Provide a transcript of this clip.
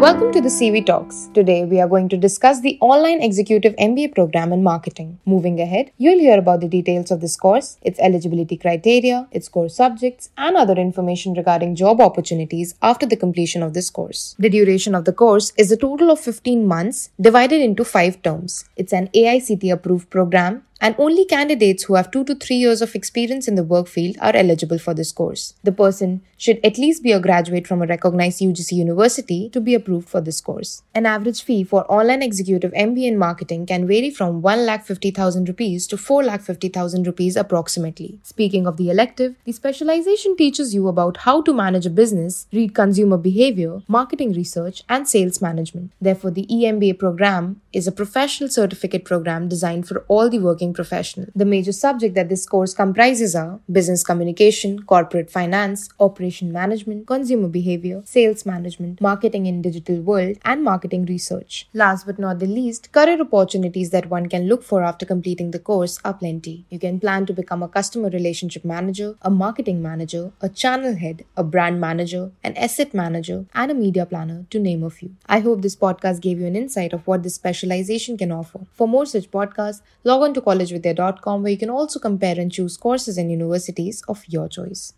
Welcome to the CV Talks. Today we are going to discuss the online executive MBA program in marketing. Moving ahead, you'll hear about the details of this course, its eligibility criteria, its core subjects, and other information regarding job opportunities after the completion of this course. The duration of the course is a total of 15 months divided into 5 terms. It's an AICTE approved program and only candidates who have 2 to 3 years of experience in the work field are eligible for this course. The person should at least be a graduate from a recognized UGC university to be approved for this course. An average fee for online executive MBA in marketing can vary from 1,50,000 rupees to 4,50,000 rupees approximately. Speaking of the elective, the specialization teaches you about how to manage a business, read consumer behavior, marketing research, and sales management. Therefore, the EMBA program is a professional certificate program designed for all the working professional. The major subject that this course comprises are business communication, corporate finance, operation management, consumer behavior, sales management, marketing in digital world, and marketing research. Last but not the least, career opportunities that one can look for after completing the course are plenty. You can plan to become a customer relationship manager, a marketing manager, a channel head, a brand manager, an asset manager, and a media planner, to name a few. I hope this podcast gave you an insight of what this specialization can offer. For more such podcasts, log on to collegevidya.com where you can also compare and choose courses and universities of your choice.